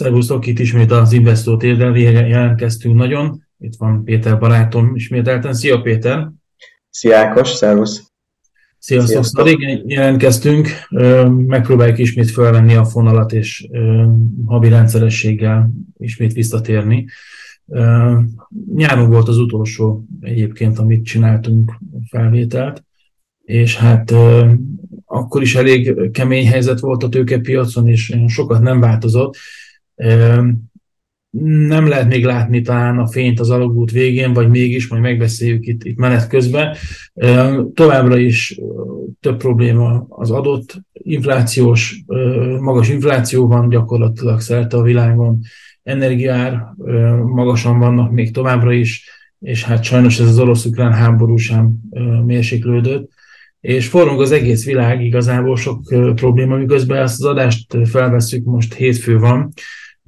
Szervusztok, itt ismét az Investor Térden jelentkeztünk nagyon. Itt van Péter barátom ismételten. Szia Péter! Szia Ákos, szervusz! Sziasztok! Sziasztok. Régen jelentkeztünk, megpróbáljuk ismét felvenni a fonalat, és havi rendszerességgel ismét visszatérni. Nyáron volt az utolsó egyébként, amit csináltunk felvételt, és hát akkor is elég kemény helyzet volt a tőkepiacon, és sokat nem változott. Nem lehet még látni talán a fényt az alagút végén, vagy mégis, majd megbeszéljük itt, itt menet közben. Továbbra is több probléma az adott inflációs, magas infláció van gyakorlatilag szerte a világon, energiár magasan vannak még továbbra is, és hát sajnos ez az orosz-ukrán háború sem mérséklődött és forrong az egész világ, igazából sok probléma, miközben ezt az adást felveszünk, most hétfő van,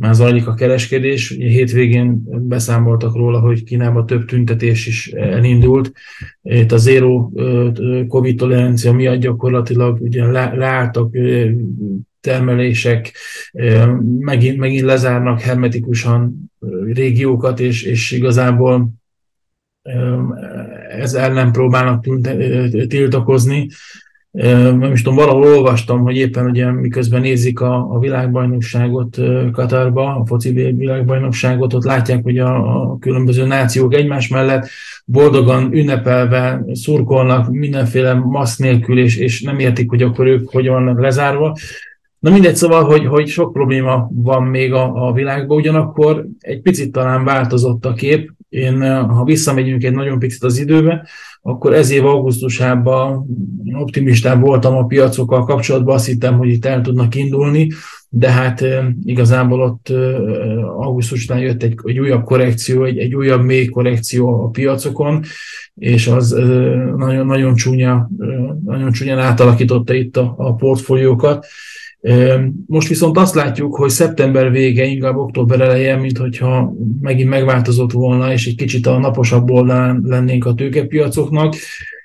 már zajlik a kereskedés. Ugye hétvégén beszámoltak róla, hogy Kínában több tüntetés is elindult. Itt a zero COVID tolerancia miatt gyakorlatilag ugye leálltak termelések, megint, megint lezárnak hermetikusan régiókat, és, és igazából ez ellen próbálnak tiltakozni. Nem is tudom, valahol olvastam, hogy éppen ugye miközben nézik a, a világbajnokságot Katarba, a foci világbajnokságot, ott látják, hogy a, a különböző nációk egymás mellett boldogan ünnepelve szurkolnak mindenféle maszk nélkül, és, és nem értik, hogy akkor ők hogy vannak lezárva. Na mindegy, szóval, hogy, hogy sok probléma van még a, a világban, ugyanakkor egy picit talán változott a kép, én, ha visszamegyünk egy nagyon picit az időbe, akkor ez év augusztusában optimistább voltam a piacokkal kapcsolatban, azt hittem, hogy itt el tudnak indulni, de hát igazából ott augusztus után jött egy, egy újabb korrekció, egy, egy újabb mély korrekció a piacokon, és az nagyon, nagyon csúnya, nagyon csúnyán átalakította itt a, a portfóliókat. Most viszont azt látjuk, hogy szeptember vége, inkább október eleje, mint hogyha megint megváltozott volna, és egy kicsit a naposabb oldalán lennénk a tőkepiacoknak.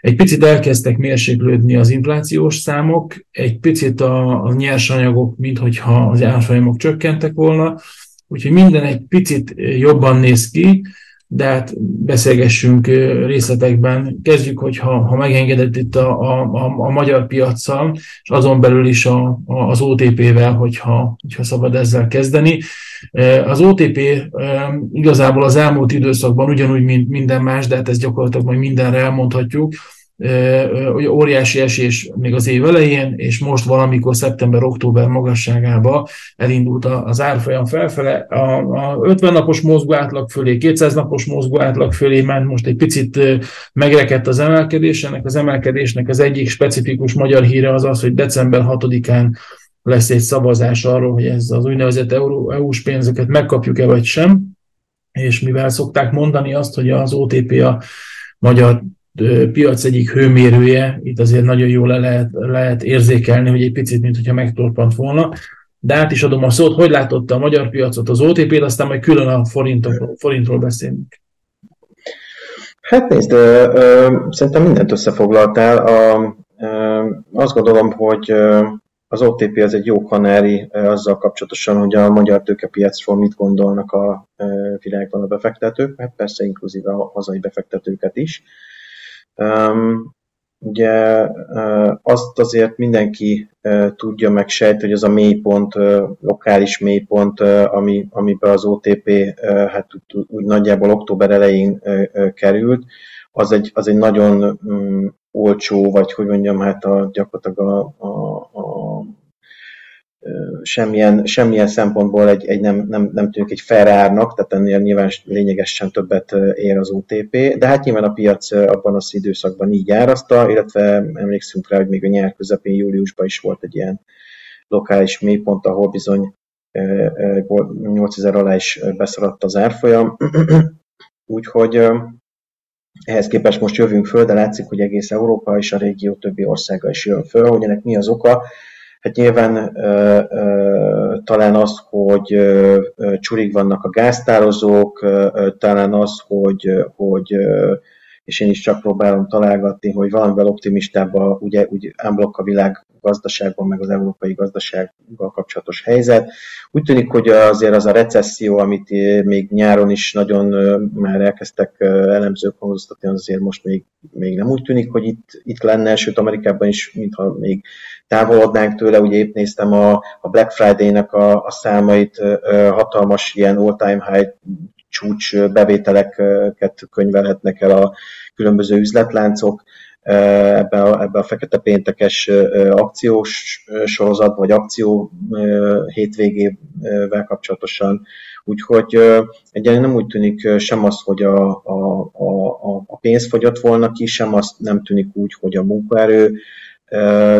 Egy picit elkezdtek mérséklődni az inflációs számok, egy picit a, a nyersanyagok, mintha az árfolyamok csökkentek volna, úgyhogy minden egy picit jobban néz ki, de hát beszélgessünk részletekben. Kezdjük, hogyha ha megengedett itt a, a, a, a magyar piaccal, és azon belül is a, a, az OTP-vel, hogyha, hogyha szabad ezzel kezdeni. Az OTP igazából az elmúlt időszakban ugyanúgy, mint minden más, de hát ezt gyakorlatilag majd mindenre elmondhatjuk, óriási esés még az év elején, és most valamikor szeptember-október magasságába elindult az árfolyam felfele. A, a 50 napos mozgó átlag fölé, 200 napos mozgó átlag fölé ment, most egy picit megrekedt az emelkedés. Ennek az emelkedésnek az egyik specifikus magyar híre az az, hogy december 6-án lesz egy szavazás arról, hogy ez az úgynevezett EU-s pénzeket megkapjuk-e vagy sem, és mivel szokták mondani azt, hogy az OTP a magyar piac egyik hőmérője, itt azért nagyon jól le lehet, lehet érzékelni, hogy egy picit, mint hogyha megtorpant volna. De át is adom a szót, hogy látotta a magyar piacot az OTP-t, aztán majd külön a forintról, forintról beszélünk. Hát nézd, ö, ö, szerintem mindent összefoglaltál. A, ö, azt gondolom, hogy az OTP az egy jó kanári azzal kapcsolatosan, hogy a magyar tőkepiacról mit gondolnak a világban a befektetők, hát persze inkluzíve a hazai befektetőket is. Ugye azt azért mindenki tudja meg sejt, hogy az a mélypont, lokális mélypont, ami, amiben az OTP hát úgy nagyjából október elején került, az egy, az egy nagyon um, olcsó, vagy hogy mondjam, hát a, gyakorlatilag a, a, a semmilyen, semmilyen szempontból egy, egy nem, nem, nem tűnik egy fair árnak, tehát ennél nyilván lényegesen többet ér az OTP, de hát nyilván a piac abban az időszakban így árazta, illetve emlékszünk rá, hogy még a nyár közepén, júliusban is volt egy ilyen lokális mélypont, ahol bizony 8000 alá is beszaradt az árfolyam. Úgyhogy ehhez képest most jövünk föl, de látszik, hogy egész Európa és a régió többi országa is jön föl, hogy ennek mi az oka. Hát nyilván ö, ö, talán az, hogy ö, csurig vannak a gáztározók, ö, talán az, hogy, hogy ö, és én is csak próbálom találgatni, hogy valamivel optimistább a, ugye, úgy a világ gazdaságban, meg az európai gazdasággal kapcsolatos helyzet. Úgy tűnik, hogy azért az a recesszió, amit még nyáron is nagyon már elkezdtek elemzők hangoztatni, azért most még, még nem úgy tűnik, hogy itt, itt lenne, sőt Amerikában is, mintha még távolodnánk tőle, ugye épp néztem a, a Black Friday-nek a, a számait, hatalmas ilyen all-time high csúcs bevételeket könyvelhetnek el a különböző üzletláncok ebbe a, ebbe a fekete péntekes akciós sorozat, vagy akció hétvégével kapcsolatosan. Úgyhogy egyáltalán nem úgy tűnik sem az, hogy a, a, a, a pénz fogyott volna ki, sem azt nem tűnik úgy, hogy a munkaerő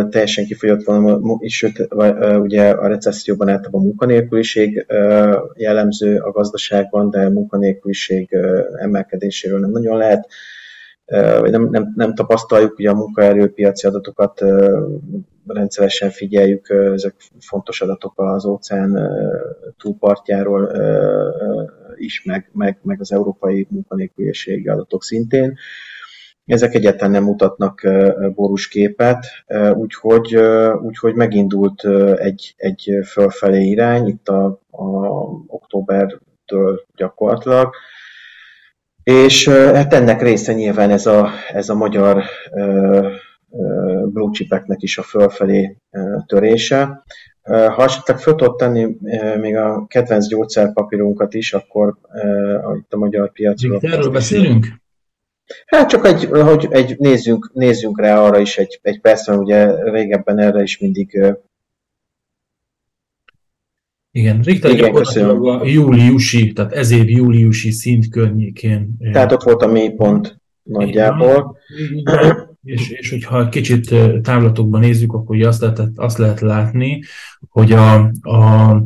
teljesen kifogyott volna, és sőt, ugye a recesszióban általában a munkanélküliség jellemző a gazdaságban, de a munkanélküliség emelkedéséről nem nagyon lehet vagy nem, nem, nem tapasztaljuk, ugye a munkaerőpiaci adatokat rendszeresen figyeljük, ezek fontos adatok az óceán túlpartjáról is, meg, meg, meg az európai munkanélküliségi adatok szintén. Ezek egyáltalán nem mutatnak borús képet, úgyhogy, úgyhogy megindult egy, egy fölfelé irány itt a, a októbertől gyakorlatilag, és hát ennek része nyilván ez a, ez a magyar blue chipeknek is a fölfelé törése. Ha esetleg föl tudod tenni még a kedvenc gyógyszerpapírunkat is, akkor itt a magyar piacról... Erről beszélünk? Hát csak egy, hogy egy nézzünk, nézzünk rá arra is egy, egy percre, ugye régebben erre is mindig igen, Richter Igen, gyakorlatilag a júliusi, tehát ez év júliusi szint környékén. Tehát ott volt a mélypont nagyjából. Igen, és, és hogyha kicsit távlatokban nézzük, akkor azt lehet, azt lehet látni, hogy a, a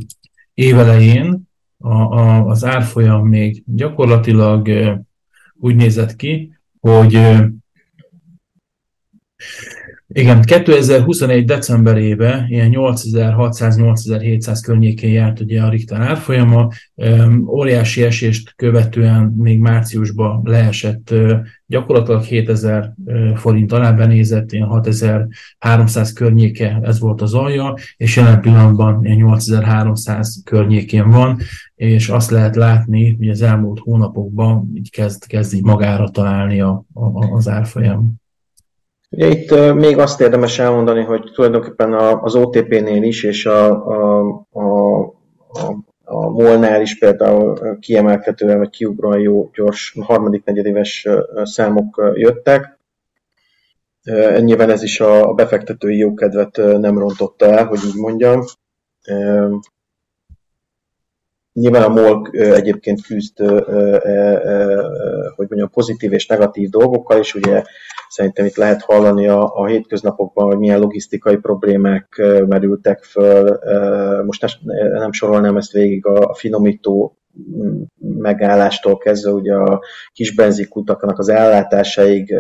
évelején a, a, az árfolyam még gyakorlatilag úgy nézett ki, hogy igen, 2021. decemberében ilyen 8600-8700 környékén járt ugye a Richter árfolyama, óriási esést követően még márciusban leesett gyakorlatilag 7000 forint alá benézett, ilyen 6300 környéke ez volt az alja, és jelen pillanatban ilyen 8300 környékén van, és azt lehet látni, hogy az elmúlt hónapokban így kezd, kezd így magára találni a, a, az árfolyam. Ugye itt még azt érdemes elmondani, hogy tulajdonképpen az OTP-nél is, és a, a, a, a, a MOL-nál is például kiemelkedően, vagy kiugróan jó, gyors harmadik negyedéves számok jöttek. Nyilván ez is a befektetői jókedvet nem rontotta el, hogy így mondjam. Nyilván a MOL egyébként küzd, hogy mondjam, pozitív és negatív dolgokkal, és ugye Szerintem itt lehet hallani a, a hétköznapokban, hogy milyen logisztikai problémák merültek föl. Most nem sorolnám ezt végig a finomító megállástól kezdve ugye a kis benzinkutaknak az ellátásaig,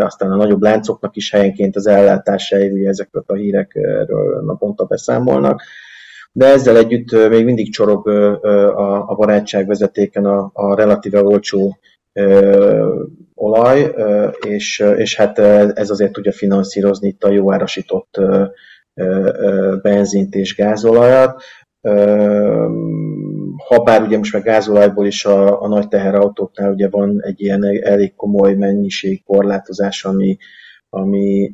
aztán a nagyobb láncoknak is helyenként az ellátásaig, ugye ezekről a hírekről naponta beszámolnak. De ezzel együtt még mindig csorog a, a barátságvezetéken a, a relatíve olcsó olaj, és, és hát ez azért tudja finanszírozni itt a jó árasított benzint és gázolajat. Habár ugye most meg gázolajból is a, a nagy teherautóknál ugye van egy ilyen elég komoly mennyiség korlátozás, ami, ami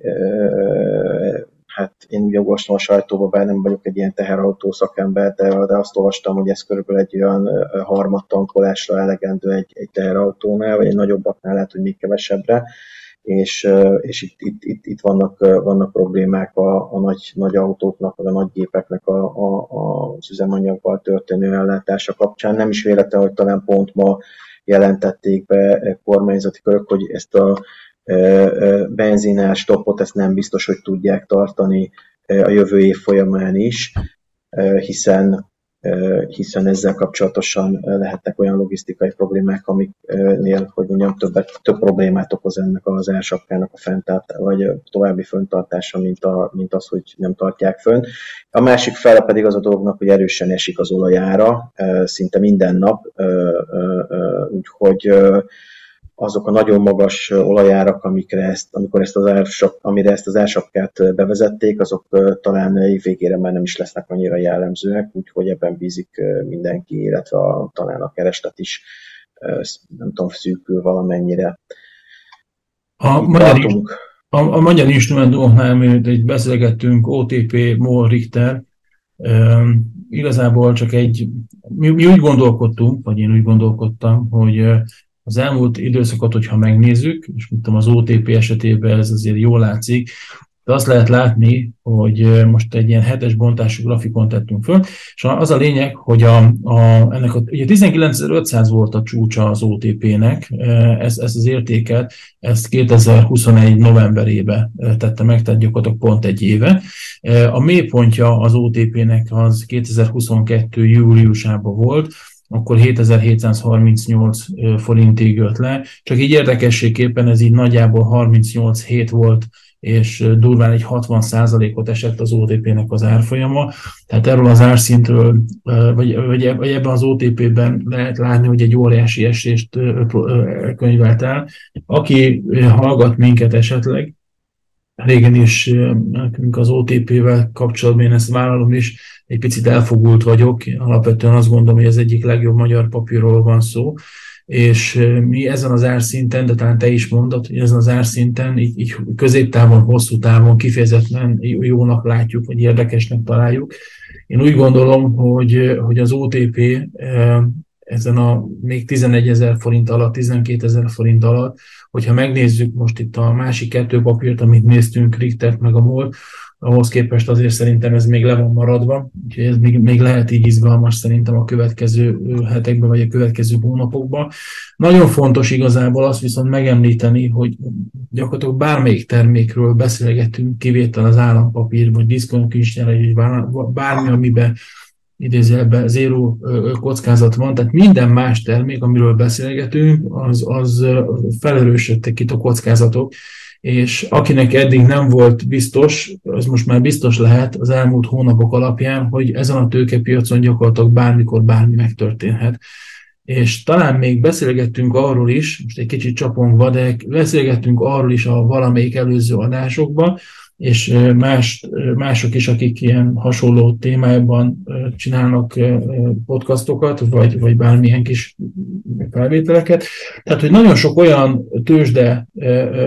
hát én ugye olvastam a sajtóba, bár nem vagyok egy ilyen teherautó szakember, de, de azt olvastam, hogy ez körülbelül egy olyan harmad tankolásra elegendő egy, egy teherautónál, vagy egy nagyobbaknál lehet, hogy még kevesebbre, és, és itt, itt, itt, itt vannak, vannak problémák a, a nagy, nagy autóknak, vagy a nagy gépeknek a, a, a, az üzemanyaggal történő ellátása kapcsán. Nem is véletlen, hogy talán pont ma jelentették be kormányzati körök, hogy ezt a benzinás topot ezt nem biztos, hogy tudják tartani a jövő év folyamán is, hiszen hiszen ezzel kapcsolatosan lehetnek olyan logisztikai problémák, amiknél, hogy mondjam, többet, több problémát okoz ennek az elsapkának a fenntart, vagy a további föntartása, mint, a, mint az, hogy nem tartják fönn. A másik fele pedig az a dolognak, hogy erősen esik az olajára, szinte minden nap, úgyhogy azok a nagyon magas olajárak, amikre ezt, amikor ezt az ársap, amire ezt az ársapkát bevezették, azok talán év végére már nem is lesznek annyira jellemzőek, úgyhogy ebben bízik mindenki, illetve a, talán a kereslet is nem tudom, szűkül valamennyire. A magyar, a, a magyar instrumentumoknál egy beszélgettünk, OTP, MOL, Richter, igazából csak egy, mi, mi úgy gondolkodtunk, vagy én úgy gondolkodtam, hogy az elmúlt időszakot, hogyha megnézzük, és mint tudom, az OTP esetében ez azért jól látszik, de azt lehet látni, hogy most egy ilyen hetes bontású grafikon tettünk föl, és az a lényeg, hogy a, a, ennek a, ugye 19.500 volt a csúcsa az OTP-nek, ez, ez az értéket, ezt 2021 novemberébe tette meg, tehát gyakorlatilag pont egy éve. A mélypontja az OTP-nek az 2022 júliusában volt, akkor 7738 forintig jött le. Csak így érdekességképpen ez így nagyjából 38 hét volt és durván egy 60%-ot esett az OTP-nek az árfolyama. Tehát erről az árszintről, vagy, vagy, ebben az OTP-ben lehet látni, hogy egy óriási esést könyvelt el. Aki hallgat minket esetleg, régen is nekünk az OTP-vel kapcsolatban én ezt vállalom is, egy picit elfogult vagyok. Alapvetően azt gondolom, hogy ez egyik legjobb magyar papírról van szó, és mi ezen az árszinten, de talán te is mondod, hogy ezen az árszinten így, így középtávon, hosszú távon kifejezetten jónak látjuk, vagy érdekesnek találjuk. Én úgy gondolom, hogy, hogy az OTP ezen a még 11 ezer forint alatt, 12 ezer forint alatt, hogyha megnézzük most itt a másik kettő papírt, amit néztünk, Richtert meg a MOL, ahhoz képest azért szerintem ez még le van maradva, úgyhogy ez még, még lehet így izgalmas szerintem a következő hetekben, vagy a következő hónapokban. Nagyon fontos igazából azt viszont megemlíteni, hogy gyakorlatilag bármelyik termékről beszélgetünk, kivétel az állampapír, vagy diszkontkincsnyelés, bármi, amiben idézőjelben zéró kockázat van, tehát minden más termék, amiről beszélgetünk, az, az felerősödtek itt a kockázatok, és akinek eddig nem volt biztos, az most már biztos lehet az elmúlt hónapok alapján, hogy ezen a tőkepiacon gyakorlatilag bármikor bármi megtörténhet. És talán még beszélgettünk arról is, most egy kicsit csapongva, de beszélgettünk arról is a valamelyik előző adásokban, és más, mások is, akik ilyen hasonló témájában csinálnak podcastokat, vagy, vagy bármilyen kis felvételeket. Tehát, hogy nagyon sok olyan tőzsde,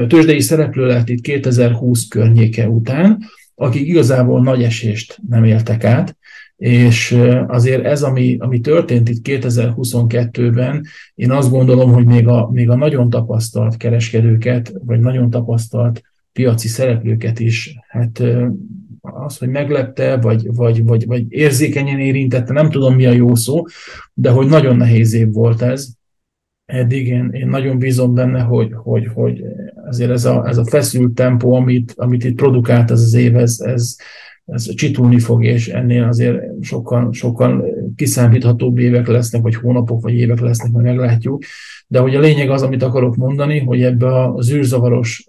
tőzsdei szereplő lett itt 2020 környéke után, akik igazából nagy esést nem éltek át, és azért ez, ami, ami történt itt 2022-ben, én azt gondolom, hogy még a, még a nagyon tapasztalt kereskedőket, vagy nagyon tapasztalt piaci szereplőket is, hát az, hogy meglepte, vagy, vagy, vagy, vagy érzékenyen érintette, nem tudom mi a jó szó, de hogy nagyon nehéz év volt ez. Eddig én, én nagyon bízom benne, hogy, hogy, hogy azért ez a, ez a feszült tempó, amit, amit itt produkált ez az év, ez, ez, ez csitulni fog, és ennél azért sokkal, sokkal kiszámíthatóbb évek lesznek, vagy hónapok, vagy évek lesznek, majd meglátjuk. De hogy a lényeg az, amit akarok mondani, hogy ebbe az űrzavaros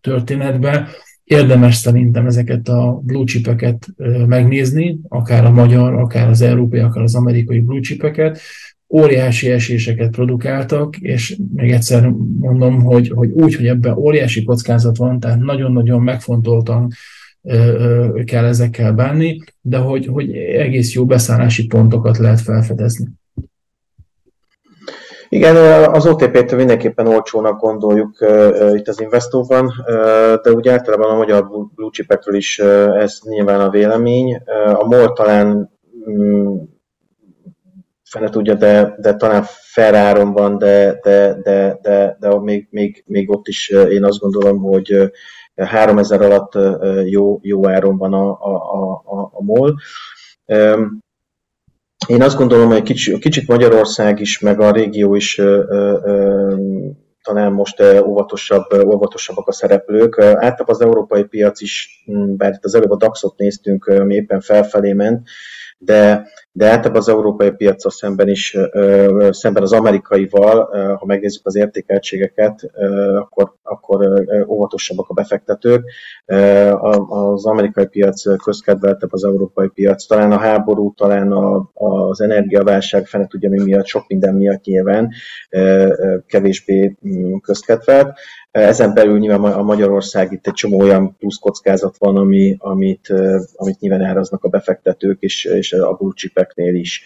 történetbe érdemes szerintem ezeket a blue chipeket megnézni, akár a magyar, akár az európai, akár az amerikai blue chipeket, óriási eséseket produkáltak, és még egyszer mondom, hogy, hogy úgy, hogy ebben óriási kockázat van, tehát nagyon-nagyon megfontoltan kell ezekkel bánni, de hogy, hogy egész jó beszállási pontokat lehet felfedezni. Igen, az OTP-t mindenképpen olcsónak gondoljuk itt az investóban, de úgy általában a magyar blue chipekről is ez nyilván a vélemény. A MOL talán mm, fene tudja, de, de talán feláron van, de, de, de, de, de még, még, még ott is én azt gondolom, hogy 3000 alatt jó, jó áron van a, a, a, a MOL. Én azt gondolom, hogy kicsit, kicsit Magyarország is, meg a régió is talán most óvatosabb, óvatosabbak a szereplők. Általában az európai piac is, bár itt az előbb a DAX-ot néztünk, ami éppen felfelé ment, de, de általában az európai piacot szemben is, szemben az amerikaival, ha megnézzük az értékeltségeket, akkor, akkor óvatosabbak a befektetők. Az amerikai piac közkedveltebb az európai piac. Talán a háború, talán a, az energiaválság, fene tudja mi miatt, sok minden miatt nyilván kevésbé mm, közkedvelt. Ezen belül nyilván a Magyarország itt egy csomó olyan plusz kockázat van, ami, amit, amit nyilván áraznak a befektetők, és, és a blue chipeknél is.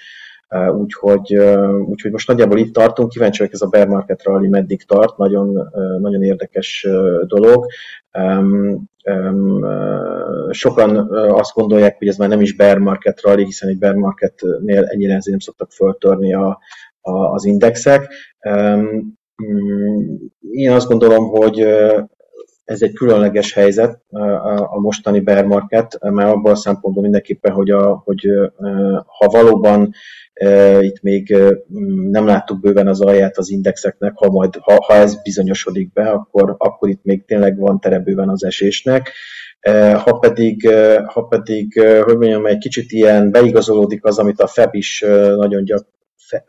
Úgyhogy, úgyhogy most nagyjából itt tartunk, kíváncsi vagyok ez a bear market rally meddig tart, nagyon, nagyon érdekes dolog. Sokan azt gondolják, hogy ez már nem is bear market rally, hiszen egy bear marketnél ennyire nem szoktak föltörni a, az indexek. Mm, én azt gondolom, hogy ez egy különleges helyzet a mostani bear market, mert abban a szempontból mindenképpen, hogy, a, hogy ha valóban itt még nem láttuk bőven az alját az indexeknek, ha, majd, ha, ha ez bizonyosodik be, akkor, akkor itt még tényleg van tere bőven az esésnek. Ha pedig, ha pedig hogy mondjam, egy kicsit ilyen beigazolódik az, amit a FEB is nagyon gyak,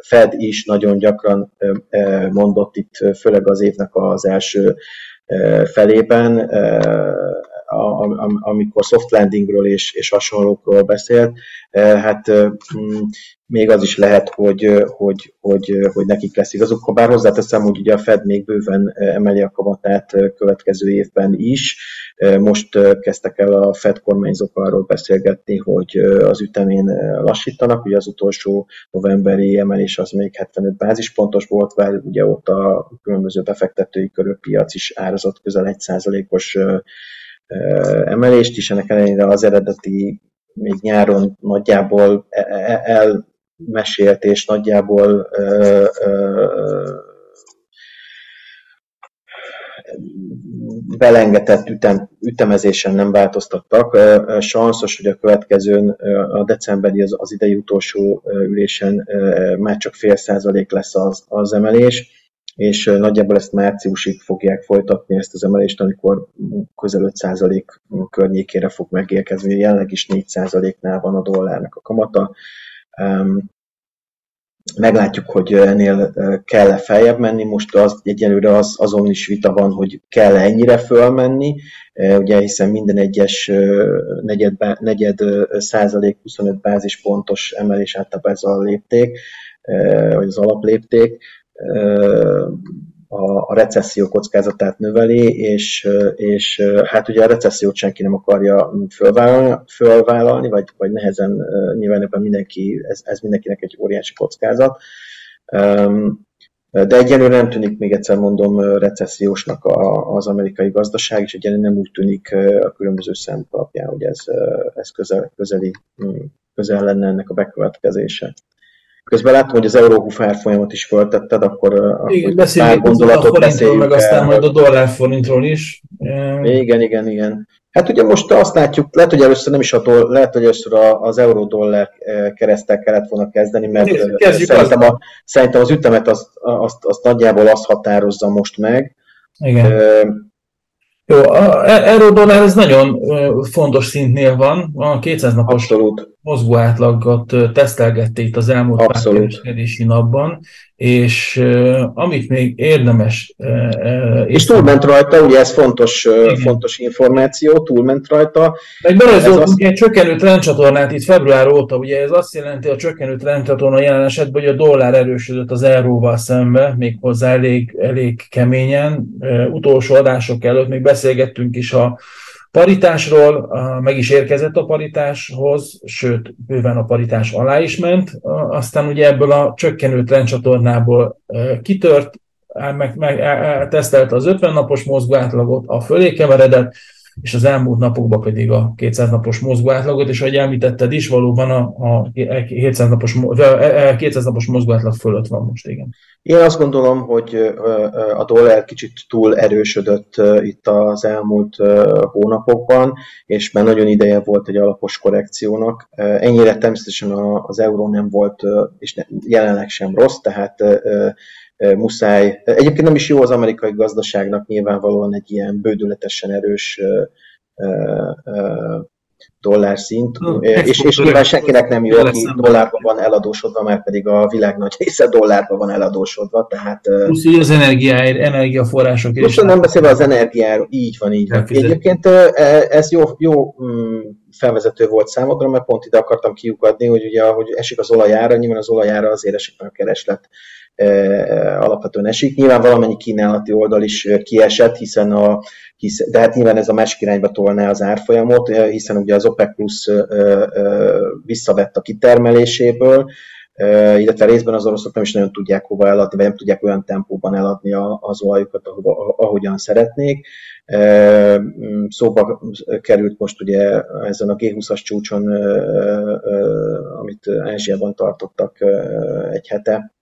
Fed is nagyon gyakran mondott itt, főleg az évnek az első felében, amikor soft landingről és, és hasonlókról beszélt, hát mm, még az is lehet, hogy, hogy, hogy, hogy nekik lesz igazuk. Ha bár hozzáteszem, hogy ugye a Fed még bőven emeli a kamatát következő évben is. Most kezdtek el a Fed kormányzók arról beszélgetni, hogy az ütemén lassítanak. Ugye az utolsó novemberi emelés az még 75 bázispontos volt, mert ugye ott a különböző befektetői körök piac is árazott közel 1%-os emelést is, ennek ellenére az eredeti még nyáron nagyjából e, e, elmesélt és nagyjából belengetett ütem, ütemezésen nem változtattak. Sanszos, hogy a következőn, a decemberi, az, az idei utolsó ülésen már csak fél százalék lesz az, az emelés és nagyjából ezt márciusig fogják folytatni ezt az emelést, amikor közel 5% környékére fog megérkezni. Jelenleg is 4%-nál van a dollárnak a kamata. Meglátjuk, hogy ennél kell-e feljebb menni. Most az, egyelőre az, azon is vita van, hogy kell -e ennyire fölmenni, ugye hiszen minden egyes negyed, negyed százalék 25 bázispontos emelés általában ez a lépték, vagy az alaplépték, a, a recesszió kockázatát növeli, és, és hát ugye a recessziót senki nem akarja fölvállalni, fölvállalni vagy, vagy nehezen, nyilván ebben mindenki, ez, ez mindenkinek egy óriási kockázat. De egyelőre nem tűnik, még egyszer mondom, recessziósnak az amerikai gazdaság, és egyelőre nem úgy tűnik a különböző szempontok alapján, hogy ez, ez közel, közeli, közel lenne ennek a bekövetkezése. Közben látom, hogy az euróhuf árfolyamat is föltetted, akkor, igen, akkor pár gondolatot beszéljünk meg aztán majd a dollárforintról is. Igen, igen, igen. Hát ugye most azt látjuk, lehet, hogy először nem is a doll, lehet, hogy először az euró-dollár keresztel kellett volna kezdeni, mert Nézzük, szerintem, a, szerintem az ütemet azt, azt, azt nagyjából azt határozza most meg. Igen. Jó, e- euró-dollár ez nagyon fontos szintnél van, a 200 napos Abszolút. Mozgó átlagot tesztelgette itt az elmúlt kereskedési napban, és uh, amit még érdemes... Uh, és túlment rajta, ugye ez fontos, uh, fontos információ, túlment rajta. Meg berajzoltunk azt... egy csökkenő trendcsatornát itt február óta, ugye ez azt jelenti a csökkenő trendcsatorna jelen esetben, hogy a dollár erősödött az euróval szembe, méghozzá elég, elég keményen. Uh, utolsó adások előtt még beszélgettünk is a paritásról, meg is érkezett a paritáshoz, sőt, bőven a paritás alá is ment, aztán ugye ebből a csökkenő trendcsatornából kitört, meg, meg tesztelte az 50 napos mozgóátlagot, a fölé keveredett, és az elmúlt napokban pedig a 200 napos mozgóátlagot, és ahogy említetted is, valóban a, a 200 napos, 200 napos mozgóátlag fölött van most, igen. Én azt gondolom, hogy a dollár kicsit túl erősödött itt az elmúlt hónapokban, és már nagyon ideje volt egy alapos korrekciónak. Ennyire természetesen az euró nem volt, és jelenleg sem rossz, tehát muszáj. Egyébként nem is jó az amerikai gazdaságnak nyilvánvalóan egy ilyen bődületesen erős dollár szint, no, és, és nyilván senkinek nem jó, aki dollárban van eladósodva, mert pedig a világ nagy része dollárban van eladósodva, tehát... Plusz így az energiáért, energiaforrások is. nem beszélve az energiáról, így van, így van. Egyébként ez jó, jó mm, felvezető volt számodra, mert pont ide akartam kiukadni, hogy ugye ahogy esik az olajára, nyilván az olajára azért esik a kereslet alapvetően esik. Nyilván valamennyi kínálati oldal is kiesett, hiszen a, hisz, de hát nyilván ez a másik irányba tolná az árfolyamot, hiszen ugye az OPEC Plus visszavett a kitermeléséből, illetve részben az oroszok nem is nagyon tudják hova eladni, vagy nem tudják olyan tempóban eladni az olajukat, ahogyan szeretnék. Szóba került most ugye ezen a G20-as csúcson, amit Ázsiában tartottak egy hete,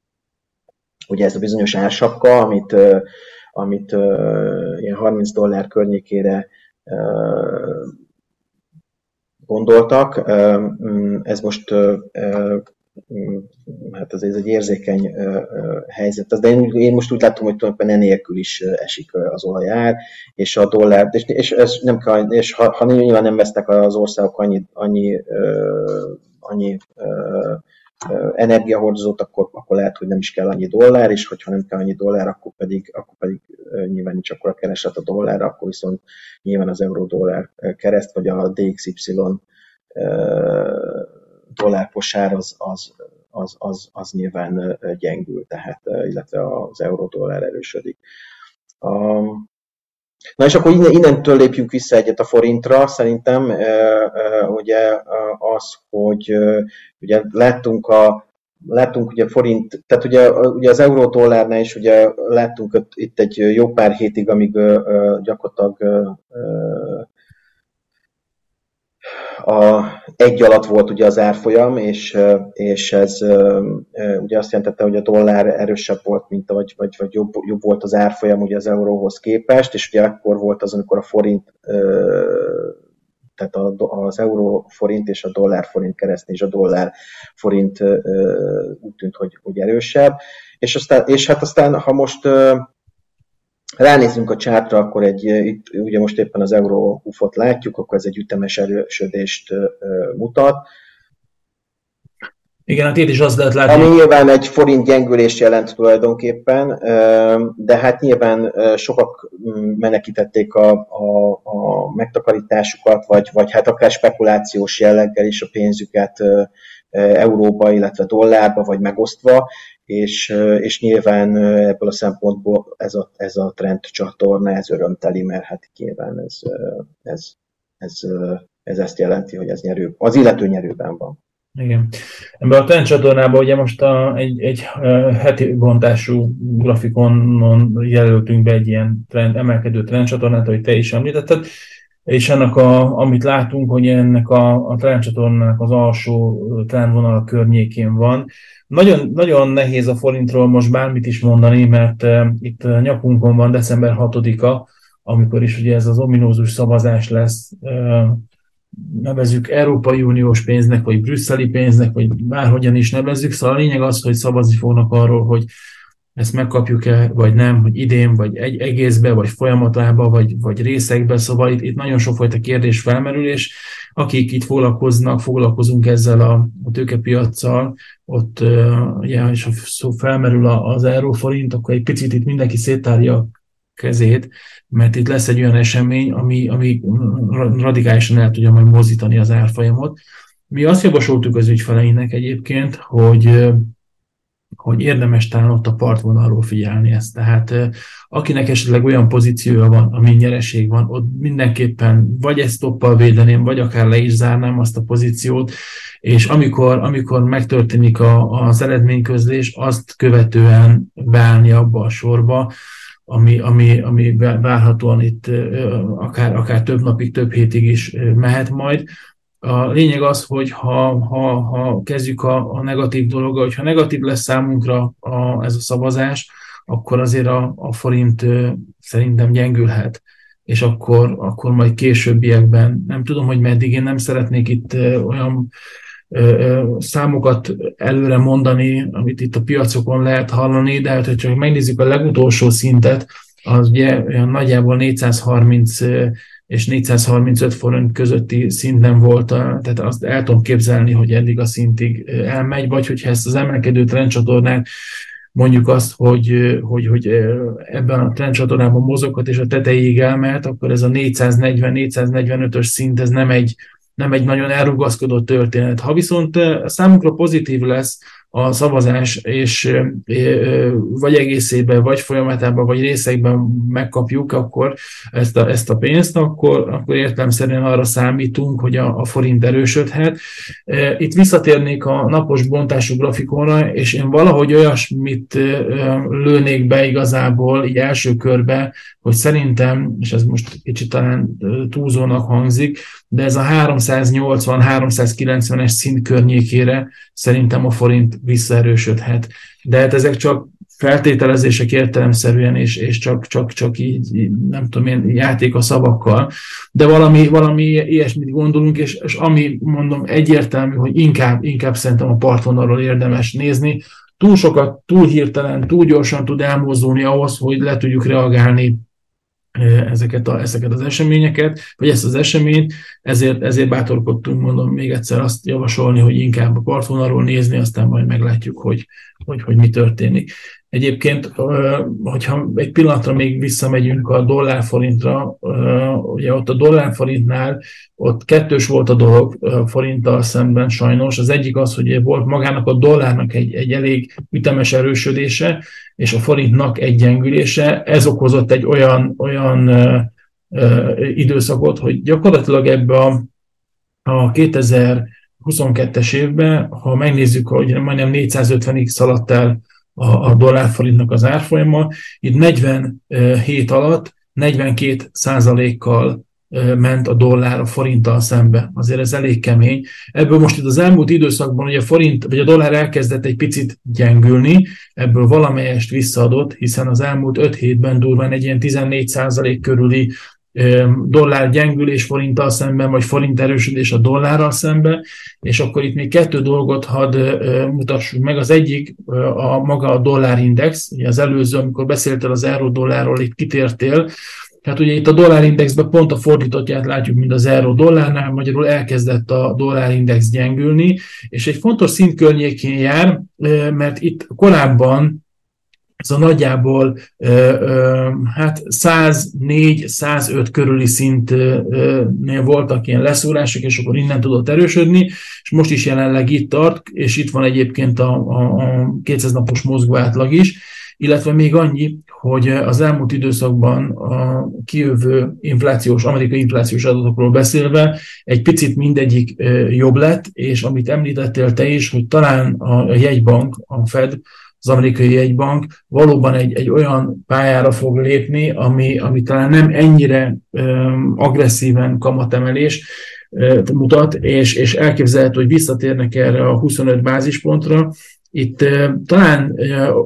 ugye ez a bizonyos ársapka, amit, amit ilyen 30 dollár környékére gondoltak, ez most hát ez egy érzékeny helyzet, de én, én most úgy látom, hogy tulajdonképpen enélkül is esik az olajár, és a dollár, és, és, ez nem kell, és ha, ha nyilván nem vesznek az országok annyi, annyi, annyi energiahordozót, akkor, akkor lehet, hogy nem is kell annyi dollár, és hogyha nem kell annyi dollár, akkor pedig, akkor pedig nyilván nincs akkor a kereslet a dollárra, akkor viszont nyilván az euró-dollár kereszt, vagy a DXY dollárposár az, az, az, az, az nyilván gyengül, tehát, illetve az euró-dollár erősödik. Na és akkor innentől lépjünk vissza egyet a forintra, szerintem ugye az, hogy ugye láttunk a láttunk ugye forint, tehát ugye, ugye az euró-dollárnál is ugye láttunk itt egy jó pár hétig, amíg gyakorlatilag a, egy alatt volt ugye az árfolyam, és, és ez ugye azt jelentette, hogy a dollár erősebb volt, mint vagy, vagy, vagy jobb, jobb volt az árfolyam ugye az euróhoz képest, és ugye akkor volt az, amikor a forint tehát az euró forint és a dollár forint keresztül, és a dollár forint úgy tűnt, hogy, hogy erősebb. És, aztán, és hát aztán, ha most ránézzünk a csátra, akkor egy, itt ugye most éppen az euró ufot látjuk, akkor ez egy ütemes erősödést mutat. Igen, hát itt is azt lehet látni. Ami nyilván egy forint gyengülést jelent tulajdonképpen, de hát nyilván sokak menekítették a, a, a megtakarításukat, vagy, vagy hát akár spekulációs jelleggel is a pénzüket euróba, illetve dollárba, vagy megosztva, és, és nyilván ebből a szempontból ez a, ez a trend csatorna, ez örömteli, mert hát nyilván ez, ez, ez, ez ezt jelenti, hogy ez nyerő, az illető nyerőben van. Igen. Ebben a trend csatornában ugye most a, egy, egy heti bontású grafikonon jelöltünk be egy ilyen trend, emelkedő trendcsatornát, ahogy te is említetted, és ennek, a, amit látunk, hogy ennek a, a trendcsatornának az alsó trendvonal környékén van. Nagyon, nagyon nehéz a forintról most bármit is mondani, mert itt nyakunkon van december 6-a, amikor is ugye ez az ominózus szavazás lesz, nevezük Európai Uniós pénznek, vagy brüsszeli pénznek, vagy bárhogyan is nevezzük. Szóval a lényeg az, hogy szavazni fognak arról, hogy ezt megkapjuk-e, vagy nem, hogy idén, vagy egy egészbe, vagy folyamatába, vagy, vagy részekbe, szóval itt, itt nagyon sokfajta kérdés felmerül, és akik itt foglalkoznak, foglalkozunk ezzel a, a tőkepiacsal, ott ugye, és ha szó felmerül az euróforint, akkor egy picit itt mindenki széttárja kezét, mert itt lesz egy olyan esemény, ami, ami radikálisan el tudja majd mozdítani az árfolyamot. Mi azt javasoltuk az ügyfeleinek egyébként, hogy hogy érdemes talán ott a partvonalról figyelni ezt. Tehát akinek esetleg olyan pozíciója van, ami nyereség van, ott mindenképpen vagy ezt toppal védeném, vagy akár le is zárnám azt a pozíciót, és amikor, amikor megtörténik a, az eredményközlés, azt követően beállni abba a sorba, ami, ami, ami várhatóan itt akár, akár több napig, több hétig is mehet majd, a lényeg az, hogy ha, ha, ha kezdjük a, a negatív dologgal, hogyha negatív lesz számunkra a, ez a szavazás, akkor azért a, a forint szerintem gyengülhet, és akkor, akkor majd későbbiekben, nem tudom, hogy meddig, én nem szeretnék itt olyan számokat előre mondani, amit itt a piacokon lehet hallani, de hát, ha csak megnézzük a legutolsó szintet, az ugye olyan nagyjából 430 és 435 forint közötti szinten volt, tehát azt el tudom képzelni, hogy eddig a szintig elmegy, vagy hogyha ezt az emelkedő trendcsatornán mondjuk azt, hogy, hogy, hogy ebben a trendcsatornában mozoghat, és a tetejéig elmehet, akkor ez a 440-445-ös szint, ez nem egy, nem egy nagyon elrugaszkodott történet. Ha viszont számunkra pozitív lesz a szavazás, és vagy egészében, vagy folyamatában, vagy részekben megkapjuk akkor ezt a, ezt a pénzt, akkor, akkor értelemszerűen arra számítunk, hogy a, a forint erősödhet. Itt visszatérnék a napos bontású grafikonra, és én valahogy olyasmit lőnék be igazából így első körbe, hogy szerintem, és ez most kicsit talán túlzónak hangzik, de ez a 380-390-es szint környékére szerintem a forint visszaerősödhet. De hát ezek csak feltételezések értelemszerűen, és, és csak, csak, csak így, nem tudom én, játék a szavakkal, de valami, valami ilyesmit gondolunk, és, és ami mondom egyértelmű, hogy inkább, inkább szerintem a partvonalról érdemes nézni, túl sokat, túl hirtelen, túl gyorsan tud elmozdulni ahhoz, hogy le tudjuk reagálni ezeket, a, ezeket az eseményeket, vagy ezt az eseményt, ezért, ezért bátorkodtunk, mondom még egyszer azt javasolni, hogy inkább a partvonalról nézni, aztán majd meglátjuk, hogy, hogy, hogy mi történik. Egyébként, hogyha egy pillanatra még visszamegyünk a dollárforintra, ugye ott a dollárforintnál ott kettős volt a dolog forinttal szemben sajnos. Az egyik az, hogy volt magának a dollárnak egy, egy elég ütemes erősödése, és a forintnak egy gyengülése. Ez okozott egy olyan, olyan időszakot, hogy gyakorlatilag ebbe a, a 2022-es évben, ha megnézzük, hogy majdnem 450-ig szaladt el a, a dollárforintnak az árfolyama. Itt 47 alatt 42 százalékkal ment a dollár a forinttal szembe. Azért ez elég kemény. Ebből most itt az elmúlt időszakban, hogy a forint, vagy a dollár elkezdett egy picit gyengülni, ebből valamelyest visszaadott, hiszen az elmúlt 5 hétben durván egy ilyen 14 százalék körüli dollár gyengülés forinttal szemben, vagy forint erősödés a dollárral szemben, és akkor itt még kettő dolgot hadd mutassuk meg. Az egyik a maga a dollárindex, ugye az előző, amikor beszéltél az euró-dollárról, itt kitértél, tehát ugye itt a dollárindexben pont a fordítottját látjuk, mint az euró dollárnál, magyarul elkezdett a dollárindex gyengülni, és egy fontos szint környékén jár, mert itt korábban a nagyjából hát 104-105 körüli szintnél voltak ilyen leszúrások, és akkor innen tudott erősödni, és most is jelenleg itt tart, és itt van egyébként a, a 200 napos mozgó átlag is, illetve még annyi, hogy az elmúlt időszakban a kijövő inflációs, amerikai inflációs adatokról beszélve egy picit mindegyik jobb lett, és amit említettél te is, hogy talán a jegybank, a Fed az amerikai jegybank valóban egy, egy olyan pályára fog lépni, ami, ami talán nem ennyire um, agresszíven kamatemelés mutat, és, és elképzelhető, hogy visszatérnek erre a 25 bázispontra. Itt talán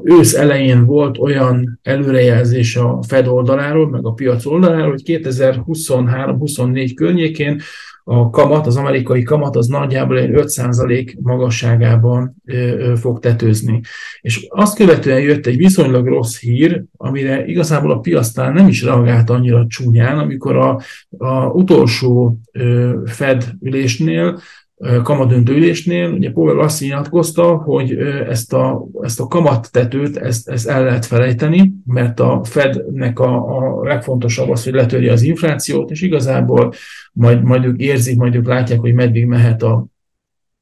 ősz elején volt olyan előrejelzés a Fed oldaláról, meg a piac oldaláról, hogy 2023-24 környékén a kamat, az amerikai kamat az nagyjából egy 5% magasságában fog tetőzni. És azt követően jött egy viszonylag rossz hír, amire igazából a piasztán nem is reagált annyira csúnyán, amikor a, a utolsó Fed ülésnél kamadöntő ülésnél, ugye Powell azt nyilatkozta, hogy ezt a, ezt a kamattetőt ezt, ezt el lehet felejteni, mert a Fednek a, a legfontosabb az, hogy letörje az inflációt, és igazából majd, majd ők érzik, majd ők látják, hogy meddig mehet a,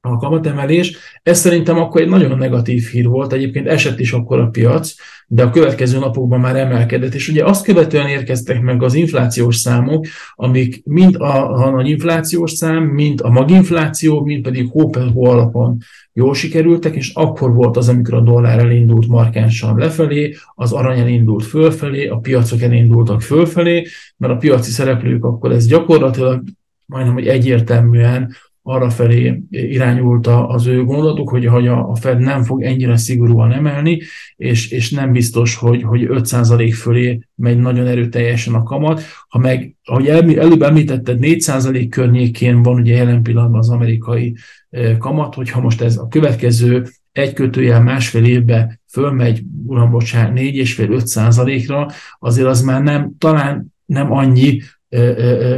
a kamatemelés. Ez szerintem akkor egy nagyon negatív hír volt, egyébként esett is akkor a piac, de a következő napokban már emelkedett, és ugye azt követően érkeztek meg az inflációs számok, amik mind a, a nagy inflációs szám, mind a maginfláció, mind pedig hó hó alapon jól sikerültek, és akkor volt az, amikor a dollár elindult markánsan lefelé, az arany elindult fölfelé, a piacok elindultak fölfelé, mert a piaci szereplők akkor ez gyakorlatilag majdnem, hogy egyértelműen arra felé irányult az ő gondolatuk, hogy, hogy a Fed nem fog ennyire szigorúan emelni, és, és nem biztos, hogy, hogy 5% fölé megy nagyon erőteljesen a kamat. Ha meg, ahogy előbb említetted, 4% környékén van ugye jelen pillanatban az amerikai kamat, hogyha most ez a következő egy kötőjel másfél évbe fölmegy, uram, bocsánat, 4,5-5 százalékra, azért az már nem, talán nem annyi,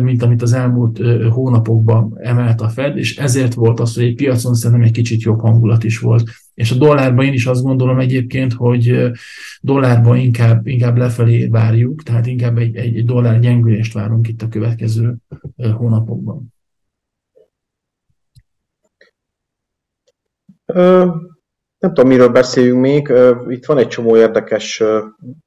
mint amit az elmúlt hónapokban emelt a Fed, és ezért volt az, hogy egy piacon szerintem egy kicsit jobb hangulat is volt. És a dollárban én is azt gondolom egyébként, hogy dollárban inkább, inkább lefelé várjuk, tehát inkább egy, egy dollár gyengülést várunk itt a következő hónapokban. Nem tudom, miről beszéljünk még. Itt van egy csomó érdekes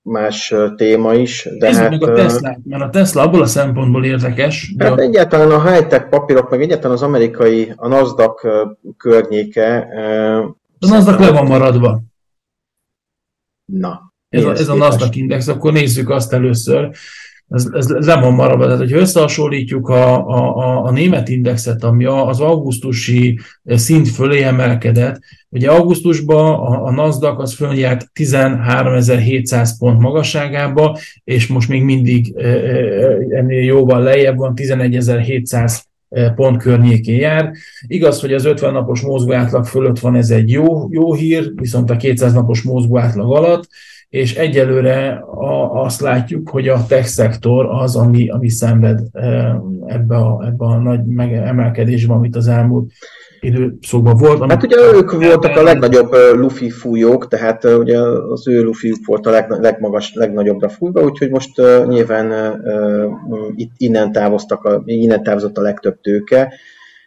más téma is. De Nézzük hát, meg a Tesla, mert a Tesla abból a szempontból érdekes. Hát a... egyáltalán a high-tech papírok, meg egyáltalán az amerikai, a NASDAQ környéke. A NASDAQ le van maradva. Na. Ez a, ez a NASDAQ index, akkor nézzük azt először ez, ez le van maradva. Tehát, hogyha összehasonlítjuk a, a, a német indexet, ami az augusztusi szint fölé emelkedett, ugye augusztusban a, a NASDAQ az följárt 13.700 pont magasságába, és most még mindig e, e, ennél jóval lejjebb van, 11.700 pont környékén jár. Igaz, hogy az 50 napos mozgóátlag fölött van, ez egy jó, jó hír, viszont a 200 napos mozgóátlag alatt, és egyelőre a, azt látjuk, hogy a tech szektor az, ami, ami szenved ebbe a, ebbe a nagy emelkedésben, amit az elmúlt időszakban volt. Hát ugye ők voltak a legnagyobb lufi fújók, tehát ugye az ő lufiuk volt a leg, legmagas, legnagyobbra fújva, úgyhogy most uh, nyilván itt innen, távoztak a, innen távozott a legtöbb tőke.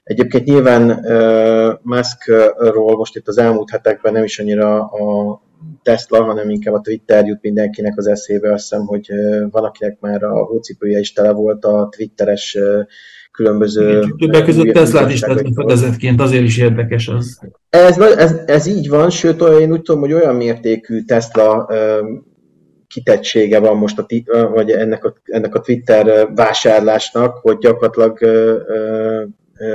Egyébként nyilván uh, Muskról most itt az elmúlt hetekben nem is annyira a Tesla, hanem inkább a Twitter jut mindenkinek az eszébe. Azt hiszem, hogy valakinek már a hócipője is tele volt a twitteres különböző... Többek között Tesla is tett fedezetként, azért is érdekes az. Ez, ez, ez így van, sőt, én úgy tudom, hogy olyan mértékű Tesla kitettsége van most a, vagy ennek a, ennek a Twitter vásárlásnak, hogy gyakorlatilag